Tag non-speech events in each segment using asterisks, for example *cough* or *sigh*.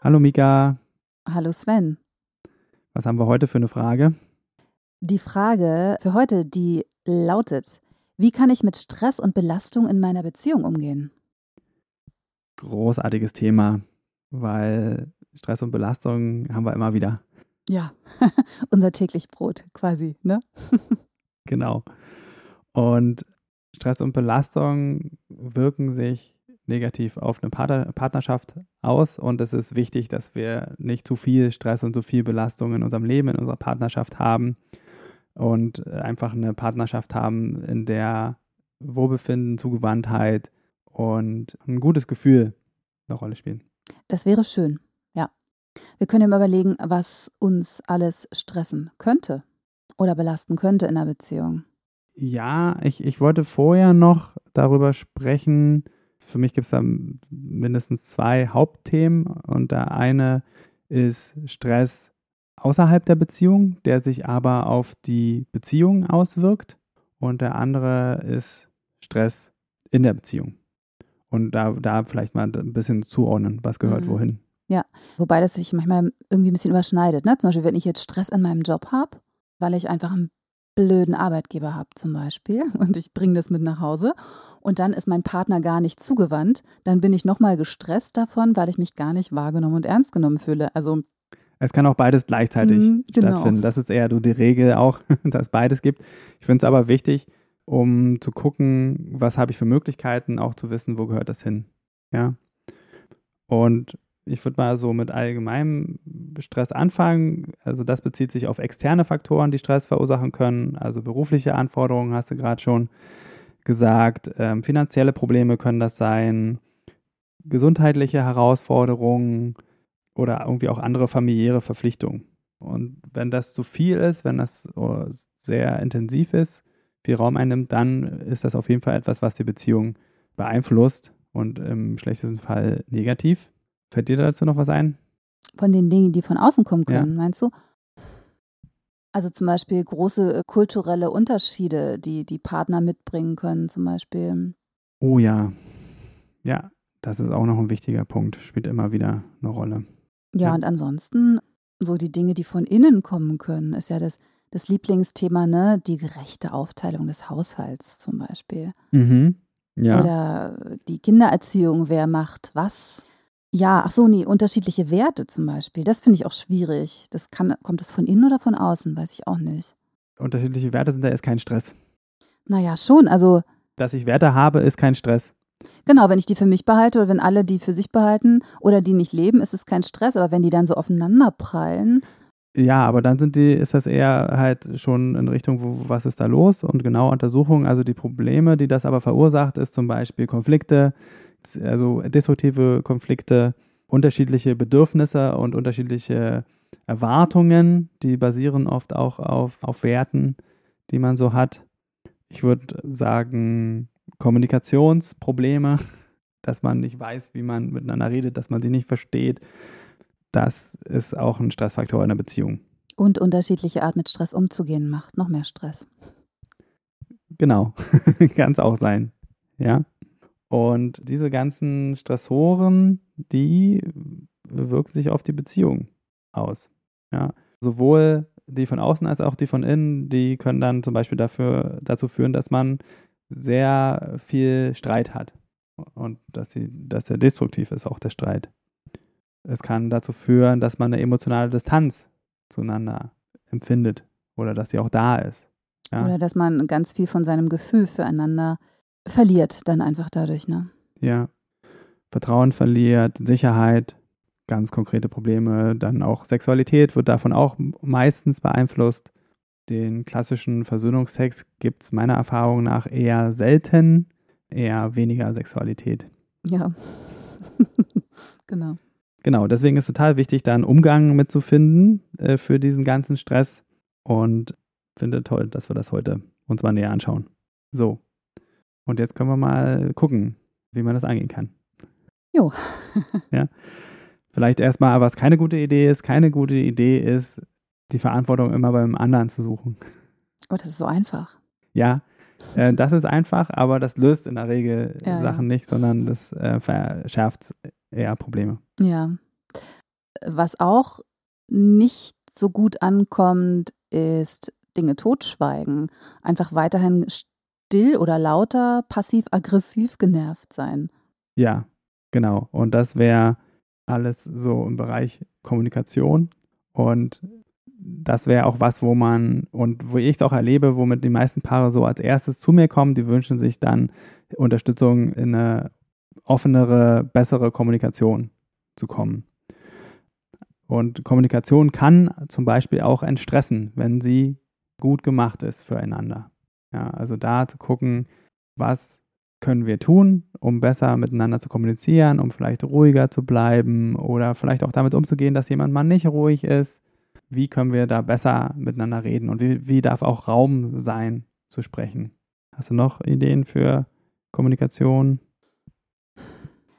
Hallo Mika. Hallo Sven. Was haben wir heute für eine Frage? Die Frage für heute, die lautet, wie kann ich mit Stress und Belastung in meiner Beziehung umgehen? Großartiges Thema, weil Stress und Belastung haben wir immer wieder. Ja, *laughs* unser täglich Brot quasi, ne? *laughs* genau. Und Stress und Belastung wirken sich negativ auf eine Partnerschaft aus und es ist wichtig, dass wir nicht zu viel Stress und zu viel Belastung in unserem Leben, in unserer Partnerschaft haben und einfach eine Partnerschaft haben, in der Wohlbefinden, Zugewandtheit und ein gutes Gefühl eine Rolle spielen. Das wäre schön, ja. Wir können überlegen, was uns alles stressen könnte oder belasten könnte in einer Beziehung. Ja, ich, ich wollte vorher noch darüber sprechen, für mich gibt es da mindestens zwei Hauptthemen und der eine ist Stress außerhalb der Beziehung, der sich aber auf die Beziehung auswirkt und der andere ist Stress in der Beziehung. Und da, da vielleicht mal ein bisschen zuordnen, was gehört mhm. wohin. Ja, wobei das sich manchmal irgendwie ein bisschen überschneidet. Ne? Zum Beispiel, wenn ich jetzt Stress in meinem Job habe, weil ich einfach ein blöden Arbeitgeber habe zum Beispiel *laughs* und ich bringe das mit nach Hause und dann ist mein Partner gar nicht zugewandt, dann bin ich nochmal gestresst davon, weil ich mich gar nicht wahrgenommen und ernst genommen fühle. Also es kann auch beides gleichzeitig mm, genau. stattfinden. Das ist eher so die Regel auch, *laughs* dass es beides gibt. Ich finde es aber wichtig, um zu gucken, was habe ich für Möglichkeiten, auch zu wissen, wo gehört das hin. Ja. Und ich würde mal so mit allgemeinem Stress anfangen. Also das bezieht sich auf externe Faktoren, die Stress verursachen können. Also berufliche Anforderungen hast du gerade schon gesagt. Ähm, finanzielle Probleme können das sein. Gesundheitliche Herausforderungen oder irgendwie auch andere familiäre Verpflichtungen. Und wenn das zu viel ist, wenn das sehr intensiv ist, viel Raum einnimmt, dann ist das auf jeden Fall etwas, was die Beziehung beeinflusst und im schlechtesten Fall negativ. Fällt dir dazu noch was ein? Von den Dingen, die von außen kommen können, ja. meinst du? Also zum Beispiel große äh, kulturelle Unterschiede, die die Partner mitbringen können, zum Beispiel. Oh ja. Ja, das ist auch noch ein wichtiger Punkt, spielt immer wieder eine Rolle. Ja, ja. und ansonsten so die Dinge, die von innen kommen können, ist ja das, das Lieblingsthema, ne? Die gerechte Aufteilung des Haushalts zum Beispiel. Mhm. Ja. Oder die Kindererziehung, wer macht was. Ja, ach so, nee, unterschiedliche Werte zum Beispiel. Das finde ich auch schwierig. Das kann, kommt das von innen oder von außen? Weiß ich auch nicht. Unterschiedliche Werte sind da erst kein Stress. Naja, schon. Also. Dass ich Werte habe, ist kein Stress. Genau, wenn ich die für mich behalte oder wenn alle die für sich behalten oder die nicht leben, ist es kein Stress. Aber wenn die dann so aufeinander prallen. Ja, aber dann sind die, ist das eher halt schon in Richtung, wo, was ist da los? Und genau Untersuchungen, also die Probleme, die das aber verursacht, ist zum Beispiel Konflikte, also destruktive Konflikte, unterschiedliche Bedürfnisse und unterschiedliche Erwartungen, die basieren oft auch auf, auf Werten, die man so hat. Ich würde sagen, Kommunikationsprobleme, *laughs* dass man nicht weiß, wie man miteinander redet, dass man sie nicht versteht. Das ist auch ein Stressfaktor in der Beziehung. Und unterschiedliche Art mit Stress umzugehen macht noch mehr Stress. Genau, *laughs* kann es auch sein. Ja. Und diese ganzen Stressoren, die wirken sich auf die Beziehung aus. Ja, sowohl die von außen als auch die von innen, die können dann zum Beispiel dafür, dazu führen, dass man sehr viel Streit hat und dass, die, dass er destruktiv ist, auch der Streit. Es kann dazu führen, dass man eine emotionale Distanz zueinander empfindet oder dass sie auch da ist. Ja? Oder dass man ganz viel von seinem Gefühl füreinander verliert dann einfach dadurch, ne? Ja. Vertrauen verliert, Sicherheit, ganz konkrete Probleme, dann auch Sexualität wird davon auch meistens beeinflusst. Den klassischen Versöhnungstext gibt es meiner Erfahrung nach eher selten, eher weniger Sexualität. Ja, *laughs* genau. genau, deswegen ist total wichtig, da einen Umgang mitzufinden äh, für diesen ganzen Stress und finde toll, dass wir das heute uns mal näher anschauen. So. Und jetzt können wir mal gucken, wie man das angehen kann. Jo. *laughs* ja. Vielleicht erstmal, was keine gute Idee ist. Keine gute Idee ist, die Verantwortung immer beim anderen zu suchen. Aber das ist so einfach. Ja, äh, das ist einfach, aber das löst in der Regel ja, Sachen ja. nicht, sondern das äh, verschärft eher Probleme. Ja. Was auch nicht so gut ankommt, ist Dinge totschweigen. Einfach weiterhin still oder lauter, passiv-aggressiv genervt sein. Ja, genau. Und das wäre alles so im Bereich Kommunikation. Und das wäre auch was, wo man und wo ich es auch erlebe, womit die meisten Paare so als erstes zu mir kommen, die wünschen sich dann Unterstützung in eine offenere, bessere Kommunikation zu kommen. Und Kommunikation kann zum Beispiel auch entstressen, wenn sie gut gemacht ist füreinander. Ja, also da zu gucken, was können wir tun, um besser miteinander zu kommunizieren, um vielleicht ruhiger zu bleiben oder vielleicht auch damit umzugehen, dass jemand mal nicht ruhig ist wie können wir da besser miteinander reden und wie, wie darf auch Raum sein zu sprechen. Hast du noch Ideen für Kommunikation?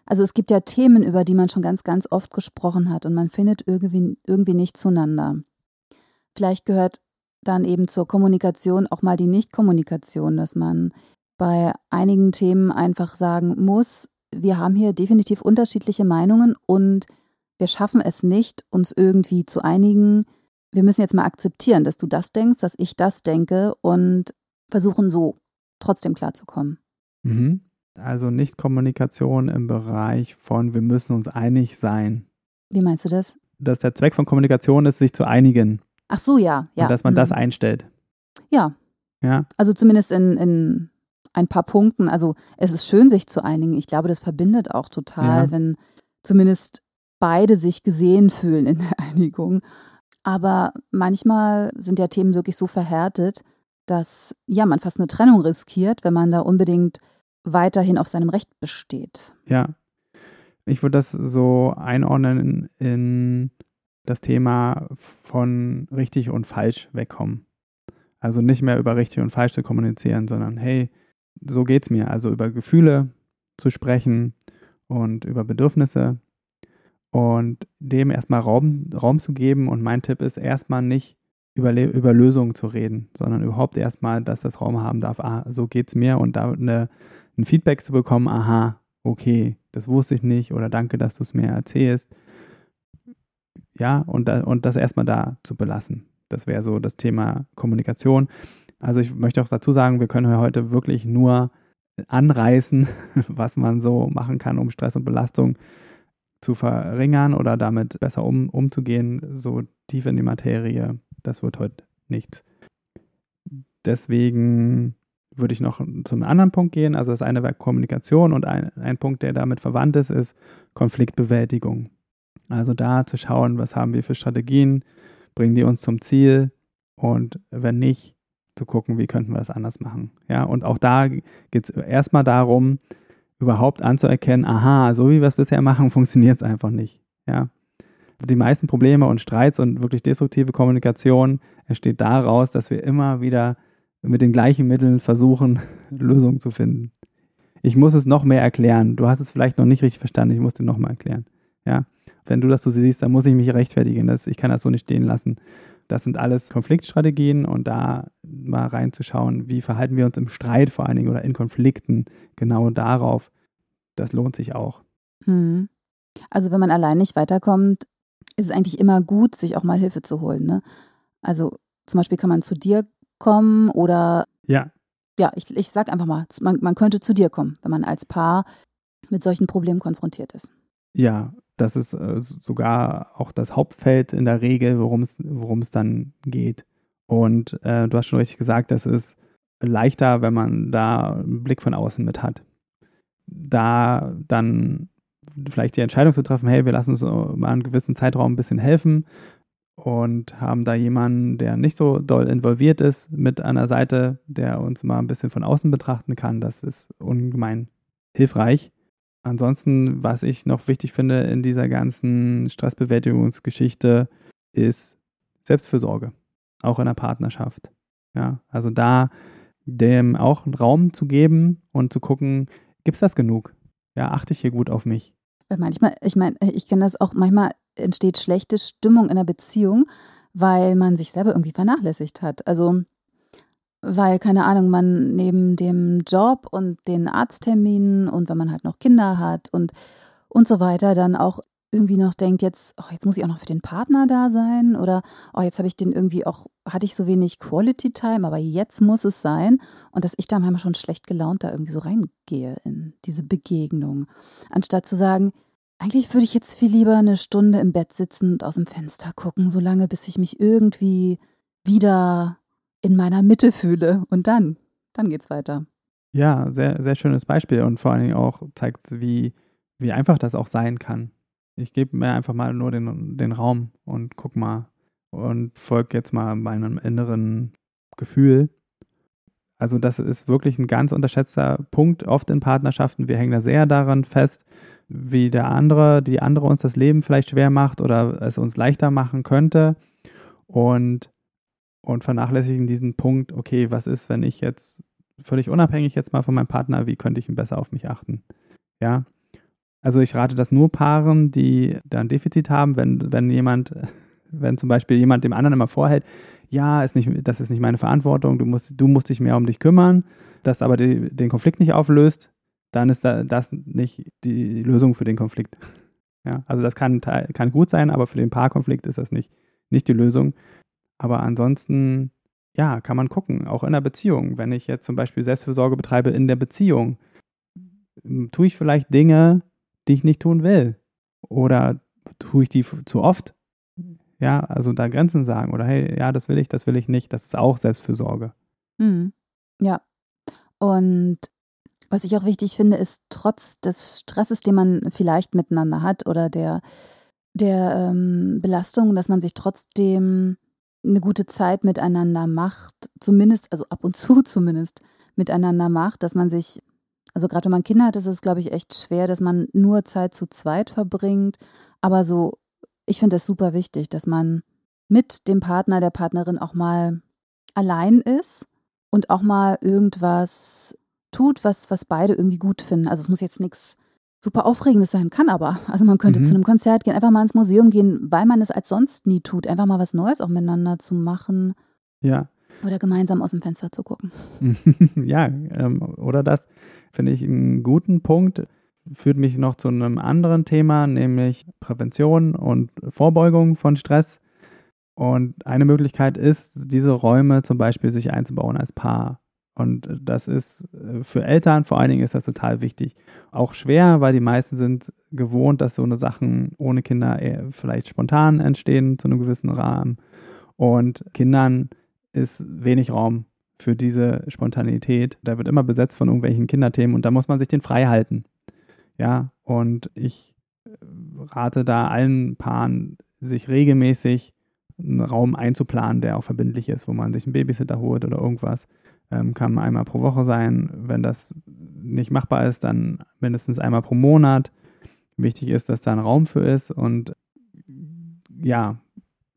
Also es gibt ja Themen, über die man schon ganz, ganz oft gesprochen hat und man findet irgendwie, irgendwie nicht zueinander. Vielleicht gehört dann eben zur Kommunikation auch mal die Nichtkommunikation, dass man bei einigen Themen einfach sagen muss, wir haben hier definitiv unterschiedliche Meinungen und wir schaffen es nicht, uns irgendwie zu einigen, wir müssen jetzt mal akzeptieren, dass du das denkst, dass ich das denke und versuchen so trotzdem klarzukommen. Mhm. Also nicht Kommunikation im Bereich von wir müssen uns einig sein. Wie meinst du das? Dass der Zweck von Kommunikation ist, sich zu einigen. Ach so, ja. ja. Und dass man mhm. das einstellt. Ja. Ja. Also zumindest in, in ein paar Punkten. Also es ist schön, sich zu einigen. Ich glaube, das verbindet auch total, ja. wenn zumindest beide sich gesehen fühlen in der *laughs* Einigung. Aber manchmal sind ja Themen wirklich so verhärtet, dass ja man fast eine Trennung riskiert, wenn man da unbedingt weiterhin auf seinem Recht besteht. Ja. Ich würde das so einordnen in, in das Thema von richtig und falsch wegkommen. Also nicht mehr über richtig und falsch zu kommunizieren, sondern hey, so geht's mir. Also über Gefühle zu sprechen und über Bedürfnisse und dem erstmal Raum, Raum zu geben. Und mein Tipp ist erstmal nicht über, über Lösungen zu reden, sondern überhaupt erstmal, dass das Raum haben darf, ah, so geht's mir und da eine, ein Feedback zu bekommen, aha, okay, das wusste ich nicht oder danke, dass du es mir erzählst. Ja, und, und das erstmal da zu belassen. Das wäre so das Thema Kommunikation. Also ich möchte auch dazu sagen, wir können heute wirklich nur anreißen, *laughs* was man so machen kann, um Stress und Belastung zu verringern oder damit besser um, umzugehen, so tief in die Materie, das wird heute nichts. Deswegen würde ich noch zum anderen Punkt gehen. Also das eine war Kommunikation und ein, ein Punkt, der damit verwandt ist, ist Konfliktbewältigung. Also da zu schauen, was haben wir für Strategien, bringen die uns zum Ziel und wenn nicht, zu gucken, wie könnten wir das anders machen. Ja, und auch da geht es erstmal darum, überhaupt anzuerkennen, aha, so wie wir es bisher machen, *laughs* funktioniert es einfach nicht. Ja. Die meisten Probleme und Streits und wirklich destruktive Kommunikation entsteht daraus, dass wir immer wieder mit den gleichen Mitteln versuchen, *laughs* Lösungen zu finden. Ich muss es noch mehr erklären. Du hast es vielleicht noch nicht richtig verstanden. Ich muss dir noch mal erklären. Ja. Wenn du das so siehst, dann muss ich mich rechtfertigen. Das, ich kann das so nicht stehen lassen. Das sind alles Konfliktstrategien und da mal reinzuschauen, wie verhalten wir uns im Streit vor allen Dingen oder in Konflikten, genau darauf, das lohnt sich auch. Hm. Also wenn man allein nicht weiterkommt, ist es eigentlich immer gut, sich auch mal Hilfe zu holen. Ne? Also zum Beispiel kann man zu dir kommen oder ja. Ja, ich, ich sag einfach mal, man, man könnte zu dir kommen, wenn man als Paar mit solchen Problemen konfrontiert ist. Ja, das ist äh, sogar auch das Hauptfeld in der Regel, worum es dann geht. Und äh, du hast schon richtig gesagt, das ist leichter, wenn man da einen Blick von außen mit hat. Da dann vielleicht die Entscheidung zu treffen, hey, wir lassen uns mal einen gewissen Zeitraum ein bisschen helfen und haben da jemanden, der nicht so doll involviert ist, mit an der Seite, der uns mal ein bisschen von außen betrachten kann. Das ist ungemein hilfreich. Ansonsten, was ich noch wichtig finde in dieser ganzen Stressbewältigungsgeschichte, ist Selbstfürsorge, auch in der Partnerschaft. Ja, also da dem auch Raum zu geben und zu gucken, gibt es das genug? Ja, achte ich hier gut auf mich? Manchmal, ich meine, ich kenne das auch, manchmal entsteht schlechte Stimmung in der Beziehung, weil man sich selber irgendwie vernachlässigt hat. Also weil, keine Ahnung, man neben dem Job und den Arztterminen und wenn man halt noch Kinder hat und, und so weiter, dann auch irgendwie noch denkt, jetzt, oh, jetzt muss ich auch noch für den Partner da sein oder oh, jetzt habe ich den irgendwie auch, hatte ich so wenig Quality Time, aber jetzt muss es sein. Und dass ich da manchmal schon schlecht gelaunt da irgendwie so reingehe in diese Begegnung. Anstatt zu sagen, eigentlich würde ich jetzt viel lieber eine Stunde im Bett sitzen und aus dem Fenster gucken, solange bis ich mich irgendwie wieder in meiner Mitte fühle. Und dann, dann geht's weiter. Ja, sehr, sehr schönes Beispiel und vor allen Dingen auch zeigt es, wie, wie einfach das auch sein kann. Ich gebe mir einfach mal nur den, den Raum und guck mal und folge jetzt mal meinem inneren Gefühl. Also das ist wirklich ein ganz unterschätzter Punkt oft in Partnerschaften. Wir hängen da sehr daran fest, wie der andere, die andere uns das Leben vielleicht schwer macht oder es uns leichter machen könnte. Und und vernachlässigen diesen Punkt, okay, was ist, wenn ich jetzt völlig unabhängig jetzt mal von meinem Partner, wie könnte ich ihn besser auf mich achten? Ja. Also ich rate das nur Paaren, die da ein Defizit haben, wenn, wenn jemand, *laughs* wenn zum Beispiel jemand dem anderen immer vorhält, ja, ist nicht, das ist nicht meine Verantwortung, du musst, du musst dich mehr um dich kümmern, das aber die, den Konflikt nicht auflöst, dann ist da, das nicht die Lösung für den Konflikt. Ja, also das kann, kann gut sein, aber für den Paarkonflikt ist das nicht, nicht die Lösung. Aber ansonsten, ja, kann man gucken, auch in der Beziehung. Wenn ich jetzt zum Beispiel Selbstfürsorge betreibe in der Beziehung, tue ich vielleicht Dinge, die ich nicht tun will? Oder tue ich die zu oft? Ja, also da Grenzen sagen oder hey, ja, das will ich, das will ich nicht. Das ist auch Selbstfürsorge. Mhm. Ja. Und was ich auch wichtig finde, ist trotz des Stresses, den man vielleicht miteinander hat oder der, der ähm, Belastung, dass man sich trotzdem eine gute Zeit miteinander macht, zumindest, also ab und zu *laughs* zumindest miteinander macht, dass man sich, also gerade wenn man Kinder hat, ist es, glaube ich, echt schwer, dass man nur Zeit zu zweit verbringt. Aber so, ich finde es super wichtig, dass man mit dem Partner, der Partnerin auch mal allein ist und auch mal irgendwas tut, was, was beide irgendwie gut finden. Also es muss jetzt nichts super Aufregendes sein kann aber. Also man könnte mhm. zu einem Konzert gehen, einfach mal ins Museum gehen, weil man es als sonst nie tut. Einfach mal was Neues auch miteinander zu machen. Ja. Oder gemeinsam aus dem Fenster zu gucken. *laughs* ja, ähm, oder das finde ich einen guten Punkt. Führt mich noch zu einem anderen Thema, nämlich Prävention und Vorbeugung von Stress. Und eine Möglichkeit ist, diese Räume zum Beispiel sich einzubauen als Paar. Und das ist äh, für Eltern vor allen Dingen ist das total wichtig. Auch schwer, weil die meisten sind gewohnt, dass so eine Sachen ohne Kinder vielleicht spontan entstehen zu einem gewissen Rahmen. Und Kindern ist wenig Raum für diese Spontanität. Da wird immer besetzt von irgendwelchen Kinderthemen und da muss man sich den frei halten. Ja, und ich äh, rate da allen Paaren, sich regelmäßig einen Raum einzuplanen, der auch verbindlich ist, wo man sich einen Babysitter holt oder irgendwas ähm, kann einmal pro Woche sein. Wenn das nicht machbar ist, dann mindestens einmal pro Monat. Wichtig ist, dass da ein Raum für ist und ja,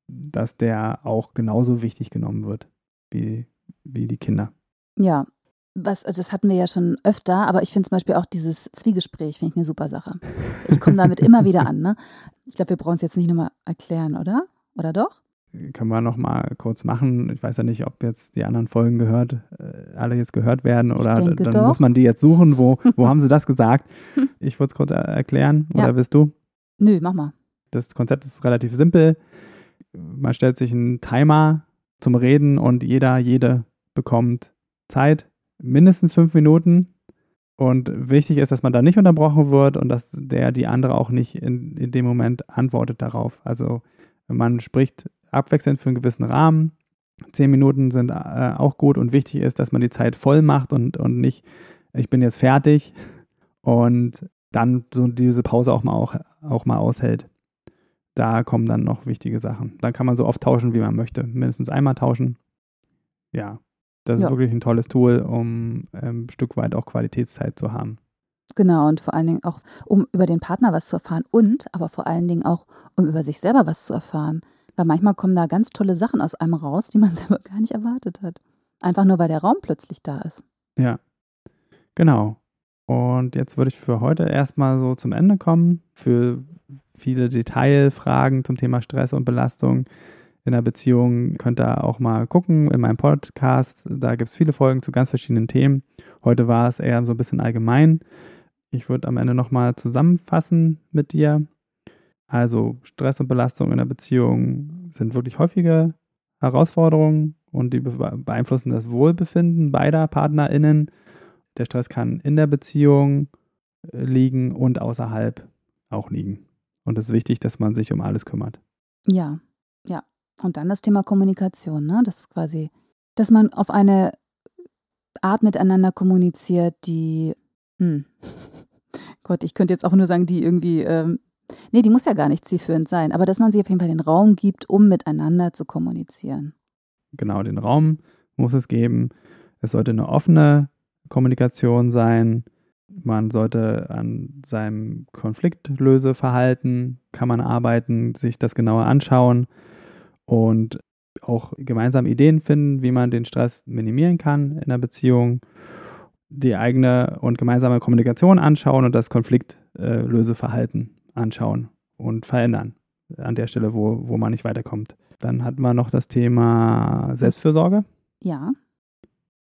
dass der auch genauso wichtig genommen wird wie, wie die Kinder. Ja, was, also das hatten wir ja schon öfter, aber ich finde zum Beispiel auch dieses Zwiegespräch, finde ich eine super Sache. Ich komme damit immer *laughs* wieder an. Ne? Ich glaube, wir brauchen es jetzt nicht nochmal erklären, oder? Oder doch? Können wir noch mal kurz machen. Ich weiß ja nicht, ob jetzt die anderen Folgen gehört, äh, alle jetzt gehört werden oder dann doch. muss man die jetzt suchen. Wo, *laughs* wo haben sie das gesagt? *laughs* Ich würde es kurz erklären. Oder ja. willst du? Nö, mach mal. Das Konzept ist relativ simpel. Man stellt sich einen Timer zum Reden und jeder, jede bekommt Zeit, mindestens fünf Minuten. Und wichtig ist, dass man da nicht unterbrochen wird und dass der, die andere auch nicht in, in dem Moment antwortet darauf. Also man spricht abwechselnd für einen gewissen Rahmen. Zehn Minuten sind äh, auch gut und wichtig ist, dass man die Zeit voll macht und, und nicht, ich bin jetzt fertig und dann so diese Pause auch mal, auch, auch mal aushält. Da kommen dann noch wichtige Sachen. Dann kann man so oft tauschen, wie man möchte. Mindestens einmal tauschen. Ja, das ja. ist wirklich ein tolles Tool, um ähm, ein Stück weit auch Qualitätszeit zu haben. Genau, und vor allen Dingen auch, um über den Partner was zu erfahren und aber vor allen Dingen auch, um über sich selber was zu erfahren. Weil manchmal kommen da ganz tolle Sachen aus einem raus, die man *laughs* selber gar nicht erwartet hat. Einfach nur, weil der Raum plötzlich da ist. Ja, genau. Und jetzt würde ich für heute erstmal so zum Ende kommen. Für viele Detailfragen zum Thema Stress und Belastung in der Beziehung könnt ihr auch mal gucken in meinem Podcast. Da gibt es viele Folgen zu ganz verschiedenen Themen. Heute war es eher so ein bisschen allgemein. Ich würde am Ende nochmal zusammenfassen mit dir. Also Stress und Belastung in der Beziehung sind wirklich häufige Herausforderungen und die beeinflussen das Wohlbefinden beider PartnerInnen. Der Stress kann in der Beziehung äh, liegen und außerhalb auch liegen. Und es ist wichtig, dass man sich um alles kümmert. Ja, ja. Und dann das Thema Kommunikation, ne? Das ist quasi, dass man auf eine Art miteinander kommuniziert, die, hm, *laughs* Gott, ich könnte jetzt auch nur sagen, die irgendwie, ähm, nee, die muss ja gar nicht zielführend sein, aber dass man sich auf jeden Fall den Raum gibt, um miteinander zu kommunizieren. Genau, den Raum muss es geben. Es sollte eine offene Kommunikation sein. Man sollte an seinem Konfliktlöseverhalten, kann man arbeiten, sich das genauer anschauen und auch gemeinsam Ideen finden, wie man den Stress minimieren kann in der Beziehung, die eigene und gemeinsame Kommunikation anschauen und das Konfliktlöseverhalten anschauen und verändern an der Stelle, wo, wo man nicht weiterkommt. Dann hat man noch das Thema Selbstfürsorge. Ja.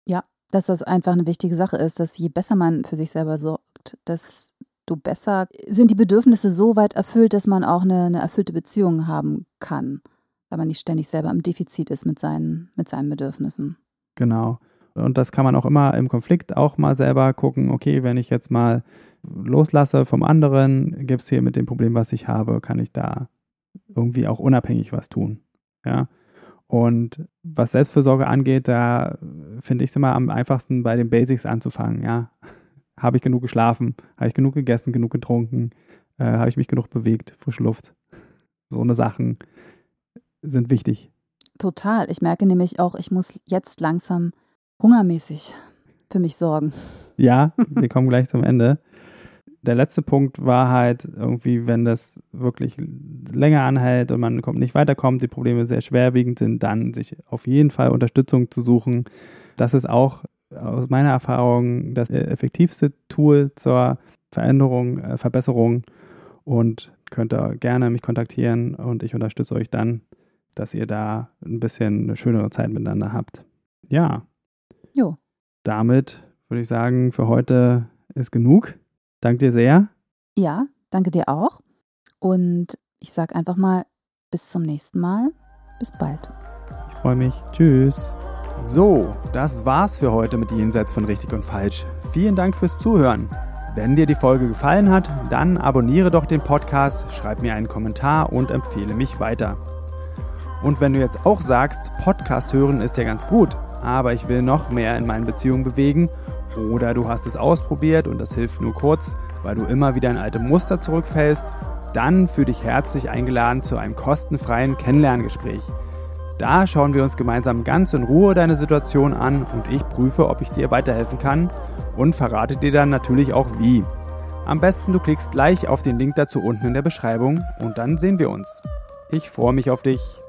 Ja, dass das einfach eine wichtige Sache ist, dass je besser man für sich selber sorgt, desto besser sind die Bedürfnisse so weit erfüllt, dass man auch eine, eine erfüllte Beziehung haben kann, weil man nicht ständig selber im Defizit ist mit seinen, mit seinen Bedürfnissen. Genau. Und das kann man auch immer im Konflikt auch mal selber gucken, okay, wenn ich jetzt mal loslasse vom anderen, gibt es hier mit dem Problem, was ich habe, kann ich da irgendwie auch unabhängig was tun. Ja. Und was Selbstfürsorge angeht, da finde ich es immer am einfachsten, bei den Basics anzufangen. Ja, *laughs* habe ich genug geschlafen? Habe ich genug gegessen, genug getrunken? Äh, habe ich mich genug bewegt? Frische Luft? *laughs* So eine Sachen sind wichtig. Total. Ich merke nämlich auch, ich muss jetzt langsam hungermäßig für mich sorgen. Ja, wir kommen gleich zum Ende der letzte Punkt war halt irgendwie, wenn das wirklich länger anhält und man kommt, nicht weiterkommt, die Probleme sehr schwerwiegend sind, dann sich auf jeden Fall Unterstützung zu suchen. Das ist auch aus meiner Erfahrung das effektivste Tool zur Veränderung, äh, Verbesserung und könnt ihr gerne mich kontaktieren und ich unterstütze euch dann, dass ihr da ein bisschen eine schönere Zeit miteinander habt. Ja. Jo. Damit würde ich sagen, für heute ist genug. Danke dir sehr. Ja, danke dir auch. Und ich sage einfach mal, bis zum nächsten Mal. Bis bald. Ich freue mich. Tschüss. So, das war's für heute mit Jenseits von Richtig und Falsch. Vielen Dank fürs Zuhören. Wenn dir die Folge gefallen hat, dann abonniere doch den Podcast, schreib mir einen Kommentar und empfehle mich weiter. Und wenn du jetzt auch sagst, Podcast hören ist ja ganz gut, aber ich will noch mehr in meinen Beziehungen bewegen oder du hast es ausprobiert und das hilft nur kurz, weil du immer wieder in alte Muster zurückfällst. Dann fühle dich herzlich eingeladen zu einem kostenfreien Kennenlerngespräch. Da schauen wir uns gemeinsam ganz in Ruhe deine Situation an und ich prüfe, ob ich dir weiterhelfen kann und verrate dir dann natürlich auch wie. Am besten du klickst gleich auf den Link dazu unten in der Beschreibung und dann sehen wir uns. Ich freue mich auf dich.